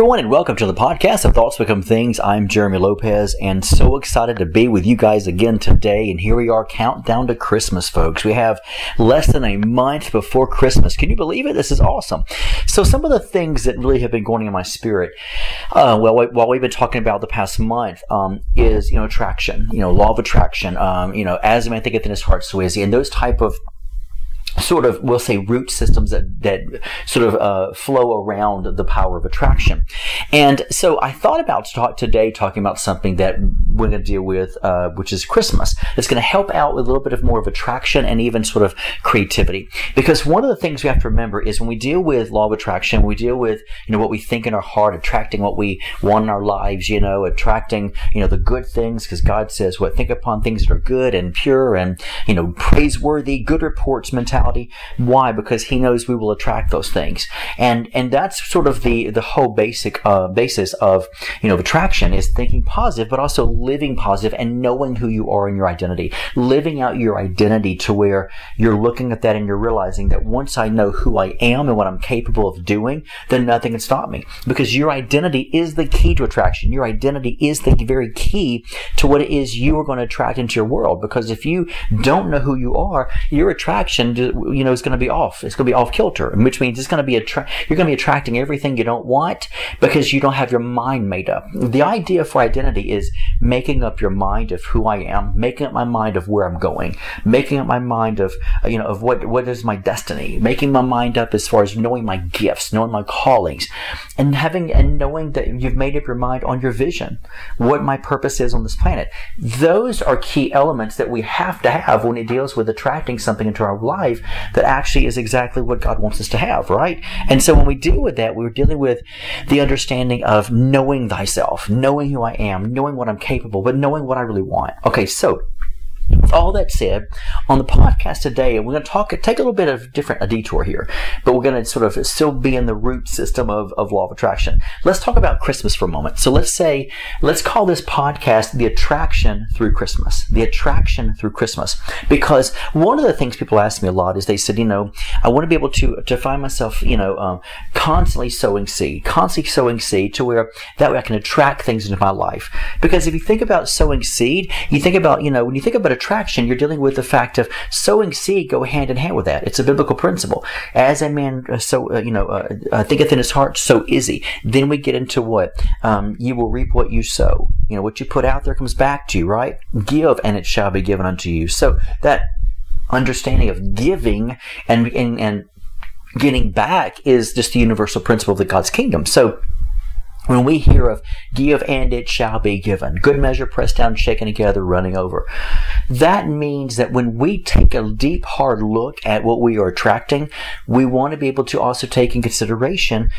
Everyone, and welcome to the podcast of Thoughts Become Things. I'm Jeremy Lopez, and so excited to be with you guys again today. And here we are, countdown to Christmas, folks. We have less than a month before Christmas. Can you believe it? This is awesome. So, some of the things that really have been going in my spirit, uh, well, while we've been talking about the past month, um, is you know attraction, you know, law of attraction, um, you know, as a man thinketh in his heart, so is he, and those type of sort of we'll say root systems that that sort of uh, flow around the power of attraction. And so i thought about talk today talking about something that we're going to deal with uh, which is christmas It's going to help out with a little bit of more of attraction and even sort of creativity because one of the things we have to remember is when we deal with law of attraction we deal with you know what we think in our heart attracting what we want in our lives you know attracting you know the good things because god says what think upon things that are good and pure and you know praiseworthy good reports mentality. Why? Because he knows we will attract those things, and and that's sort of the the whole basic uh, basis of you know attraction is thinking positive, but also living positive and knowing who you are in your identity, living out your identity to where you're looking at that and you're realizing that once I know who I am and what I'm capable of doing, then nothing can stop me because your identity is the key to attraction. Your identity is the very key to what it is you are going to attract into your world. Because if you don't know who you are, your attraction you know, is going to be off. It's going to be off kilter, which means it's going to be attra- you're going to be attracting everything you don't want because you don't have your mind made up. The idea for identity is making up your mind of who I am, making up my mind of where I'm going, making up my mind of you know of what what is my destiny, making my mind up as far as knowing my gifts, knowing my callings, and having and knowing that you've made up your mind on your vision, what my purpose is on this planet. Those are key elements that we have to have when it deals with attracting something into our life that actually is exactly what God wants us to have, right? And so when we deal with that, we're dealing with the understanding of knowing thyself, knowing who I am, knowing what I'm capable, but knowing what I really want. Okay, so with all that said, on the podcast today, we're going to talk, take a little bit of different a detour here, but we're going to sort of still be in the root system of, of law of attraction. Let's talk about Christmas for a moment. So let's say, let's call this podcast the attraction through Christmas, the attraction through Christmas, because one of the things people ask me a lot is they said, you know, I want to be able to, to find myself, you know, um, constantly sowing seed, constantly sowing seed to where that way I can attract things into my life. Because if you think about sowing seed, you think about, you know, when you think about attraction, you're dealing with the fact of sowing seed go hand in hand with that. It's a biblical principle. As a man uh, so uh, you know uh, uh, thinketh in his heart, so is he. Then we get into what um, you will reap what you sow. You know what you put out there comes back to you, right? Give and it shall be given unto you. So that understanding of giving and and, and getting back is just the universal principle of the God's kingdom. So when we hear of give and it shall be given, good measure pressed down, shaken together, running over, that means that when we take a deep, hard look at what we are attracting, we want to be able to also take in consideration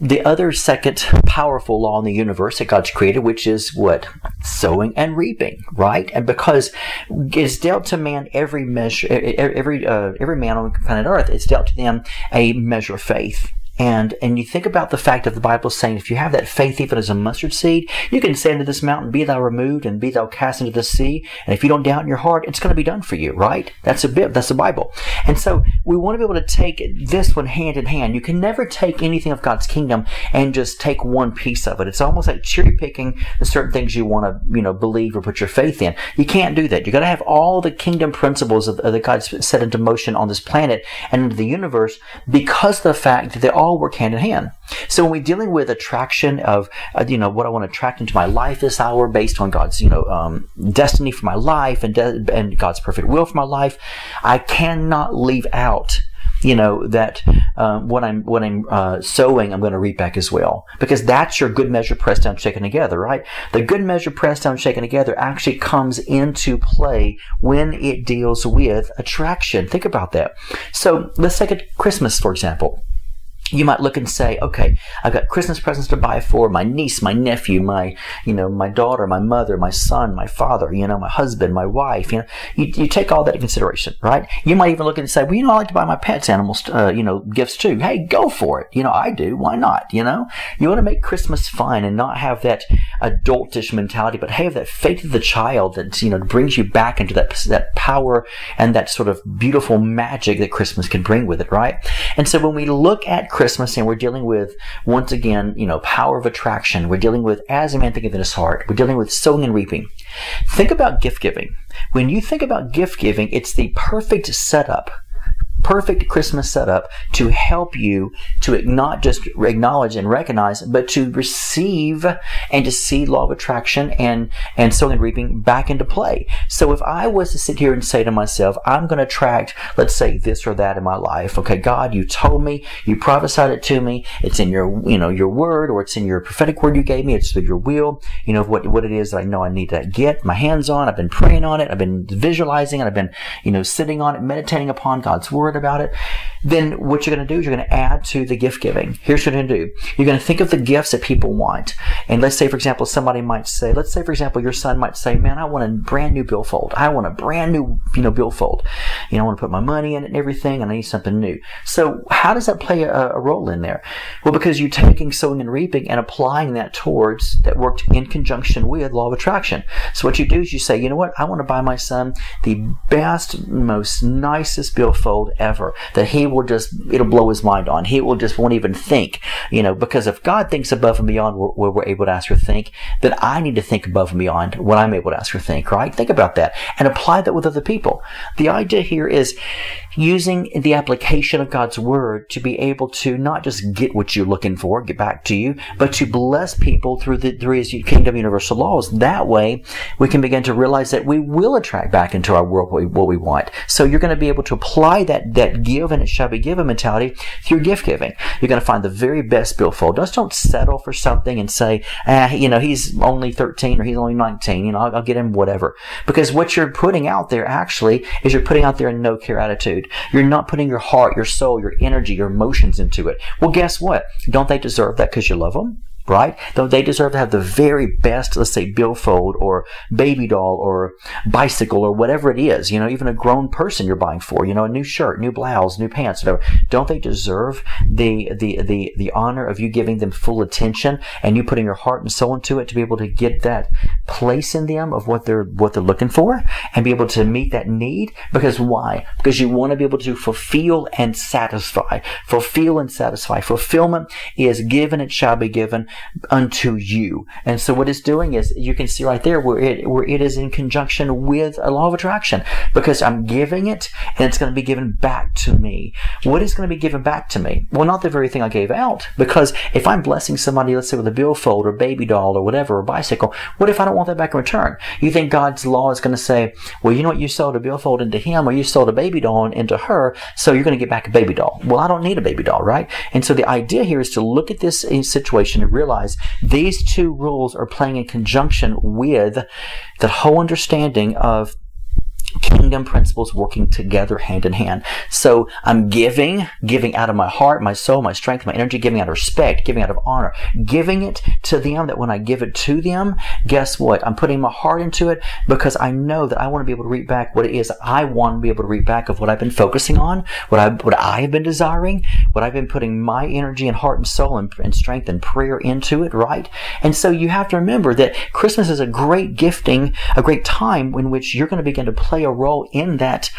the other second powerful law in the universe that God's created, which is what? Sowing and reaping, right? And because it's dealt to man every measure, every, uh, every man on planet Earth, it's dealt to them a measure of faith. And and you think about the fact of the Bible saying, if you have that faith even as a mustard seed, you can say unto this mountain, Be thou removed, and be thou cast into the sea. And if you don't doubt in your heart, it's going to be done for you, right? That's a bit. That's the Bible. And so we want to be able to take this one hand in hand. You can never take anything of God's kingdom and just take one piece of it. It's almost like cherry picking the certain things you want to, you know, believe or put your faith in. You can't do that. You got to have all the kingdom principles of, of that God's set into motion on this planet and into the universe because of the fact that they all all work hand in hand. So when we're dealing with attraction of, uh, you know, what I want to attract into my life this hour based on God's, you know, um, destiny for my life and, de- and God's perfect will for my life, I cannot leave out you know that um, what I'm what I'm uh, sowing, I'm going to reap back as well, because that's your good measure pressed down, shaken together, right? The good measure pressed down, shaken together actually comes into play when it deals with attraction. Think about that. So let's take a Christmas for example you might look and say, okay, I've got Christmas presents to buy for my niece, my nephew, my, you know, my daughter, my mother, my son, my father, you know, my husband, my wife, you know, you, you take all that into consideration, right? You might even look and say, well, you know, I like to buy my pets animals, uh, you know, gifts too. Hey, go for it. You know, I do. Why not? You know, you want to make Christmas fun and not have that adultish mentality, but have that faith of the child that, you know, brings you back into that, that power and that sort of beautiful magic that Christmas can bring with it, right? And so when we look at Christmas and we're dealing with, once again, you know, power of attraction. We're dealing with as a man thinketh in his heart. We're dealing with sowing and reaping. Think about gift giving. When you think about gift giving, it's the perfect setup perfect Christmas setup to help you to not just acknowledge and recognize, but to receive and to see law of attraction and, and sowing and reaping back into play. So if I was to sit here and say to myself, I'm going to attract, let's say this or that in my life. Okay, God, you told me, you prophesied it to me. It's in your, you know, your word or it's in your prophetic word you gave me. It's through your will, you know, what, what it is that I know I need to get my hands on. I've been praying on it. I've been visualizing it. I've been, you know, sitting on it, meditating upon God's word about it, then what you're going to do is you're going to add to the gift giving. Here's what you're going to do. You're going to think of the gifts that people want. And let's say, for example, somebody might say, let's say, for example, your son might say, man, I want a brand new billfold. I want a brand new, you know, billfold. You know, I want to put my money in it and everything, and I need something new. So how does that play a, a role in there? Well, because you're taking sowing and reaping and applying that towards that worked in conjunction with law of attraction. So what you do is you say, you know what? I want to buy my son the best, most nicest billfold ever that he will just, it'll blow his mind on. He will just won't even think, you know, because if God thinks above and beyond where we're able to ask or think, then I need to think above and beyond what I'm able to ask or think, right? Think about that and apply that with other people. The idea here is using the application of God's word to be able to not just get what you're looking for, get back to you, but to bless people through the through his kingdom universal laws. That way, we can begin to realize that we will attract back into our world what we, what we want. So you're going to be able to apply that that give and it shall be given mentality through gift giving. You're going to find the very best billfold. Just don't settle for something and say, ah, you know, he's only 13 or he's only 19. You know, I'll, I'll get him whatever. Because what you're putting out there actually is you're putting out there a no care attitude. You're not putting your heart, your soul, your energy, your emotions into it. Well, guess what? Don't they deserve that because you love them? Right? Though they deserve to have the very best, let's say, billfold or baby doll or bicycle or whatever it is, you know, even a grown person you're buying for, you know, a new shirt, new blouse, new pants, whatever. Don't they deserve the, the, the, the honor of you giving them full attention and you putting your heart and soul into it to be able to get that place in them of what they're, what they're looking for and be able to meet that need? Because why? Because you want to be able to fulfill and satisfy. Fulfill and satisfy. Fulfillment is given, it shall be given unto you. And so what it's doing is you can see right there where it where it is in conjunction with a law of attraction because I'm giving it and it's going to be given back to me. What is going to be given back to me? Well, not the very thing I gave out because if I'm blessing somebody, let's say with a billfold or baby doll or whatever or bicycle, what if I don't want that back in return? You think God's law is going to say, well, you know what, you sold a billfold into him or you sold a baby doll into her, so you're going to get back a baby doll. Well, I don't need a baby doll, right? And so the idea here is to look at this situation and realize realize these two rules are playing in conjunction with the whole understanding of kingdom principles working together hand in hand. So I'm giving, giving out of my heart, my soul, my strength, my energy, giving out of respect, giving out of honor, giving it to them that when I give it to them, guess what? I'm putting my heart into it because I know that I want to be able to reap back what it is I want to be able to reap back of what I've been focusing on, what I, what I have been desiring, what I've been putting my energy and heart and soul and, and strength and prayer into it, right? And so you have to remember that Christmas is a great gifting, a great time in which you're going to begin to play a role in that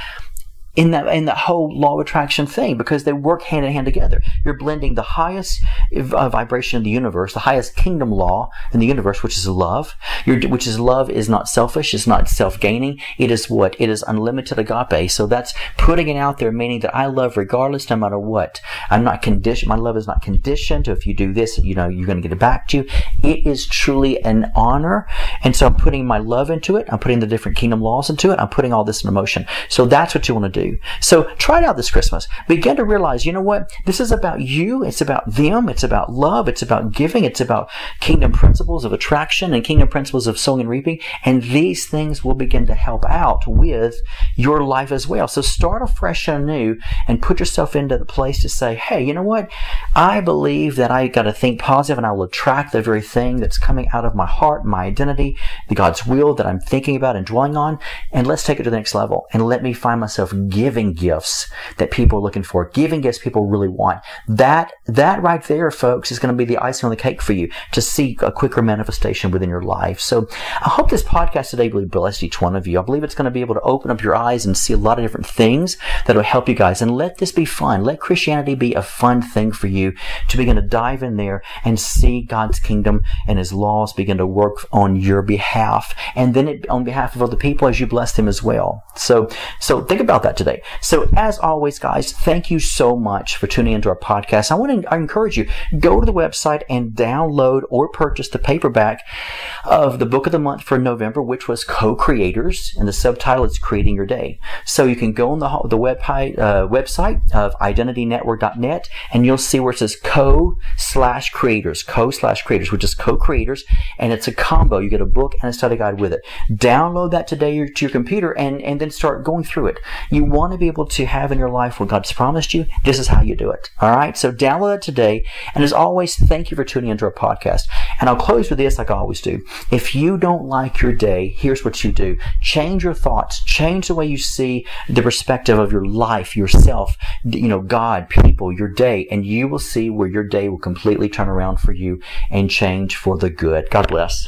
in that in that whole law of attraction thing because they work hand in hand together. You're blending the highest uh, vibration in the universe, the highest kingdom law in the universe, which is love. Which is love is not selfish, it's not self-gaining. It is what it is unlimited agape. So that's putting it out there, meaning that I love regardless, no matter what. I'm not conditioned. My love is not conditioned if you do this, you know, you're going to get it back to you. It is truly an honor, and so I'm putting my love into it. I'm putting the different kingdom laws into it. I'm putting all this in motion. So that's what you want to do So try it out this Christmas. Begin to realize, you know what? This is about you. It's about them. It's about love. It's about giving. It's about kingdom principles of attraction and kingdom principles of sowing and reaping. And these things will begin to help out with your life as well. So start afresh and anew and put yourself into the place to say, hey, you know what? I believe that I got to think positive and I will attract the very thing that's coming out of my heart, my identity, the God's will that I'm thinking about and dwelling on. And let's take it to the next level and let me find myself giving gifts that people are looking for, giving gifts people really want. That, that right there, folks, is going to be the icing on the cake for you to see a quicker manifestation within your life. So I hope this podcast today really blessed each one of you. I believe it's going to be able to open up your eyes and see a lot of different things that will help you guys. And let this be fun. Let Christianity be a fun thing for you to begin to dive in there and see God's kingdom and His laws begin to work on your behalf. And then it, on behalf of other people as you bless them as well. So, so think about that today. So as always, guys, thank you so much for tuning into our podcast. I want to I encourage you, go to the website and download or purchase the paperback of the book of the month for November, which was co-creators, and the subtitle is Creating Your Day. So you can go on the, the web, uh, website of identitynetwork.net and you'll see where it says co slash creators, co slash creators, which is co-creators, and it's a combo. You get a book and a study guide with it. Download that today to your computer and, and then start going through it. You want to be able to have in your life what God's promised you. This is how you do it. All right. So download it today. And as always, thank you for tuning into our podcast. And I'll close with this like I always do. If you don't like your day, here's what you do. Change your thoughts. Change the way you see the perspective of your life, yourself, you know, God, people, your day, and you will see where your day will completely turn around for you and change for the good. God bless.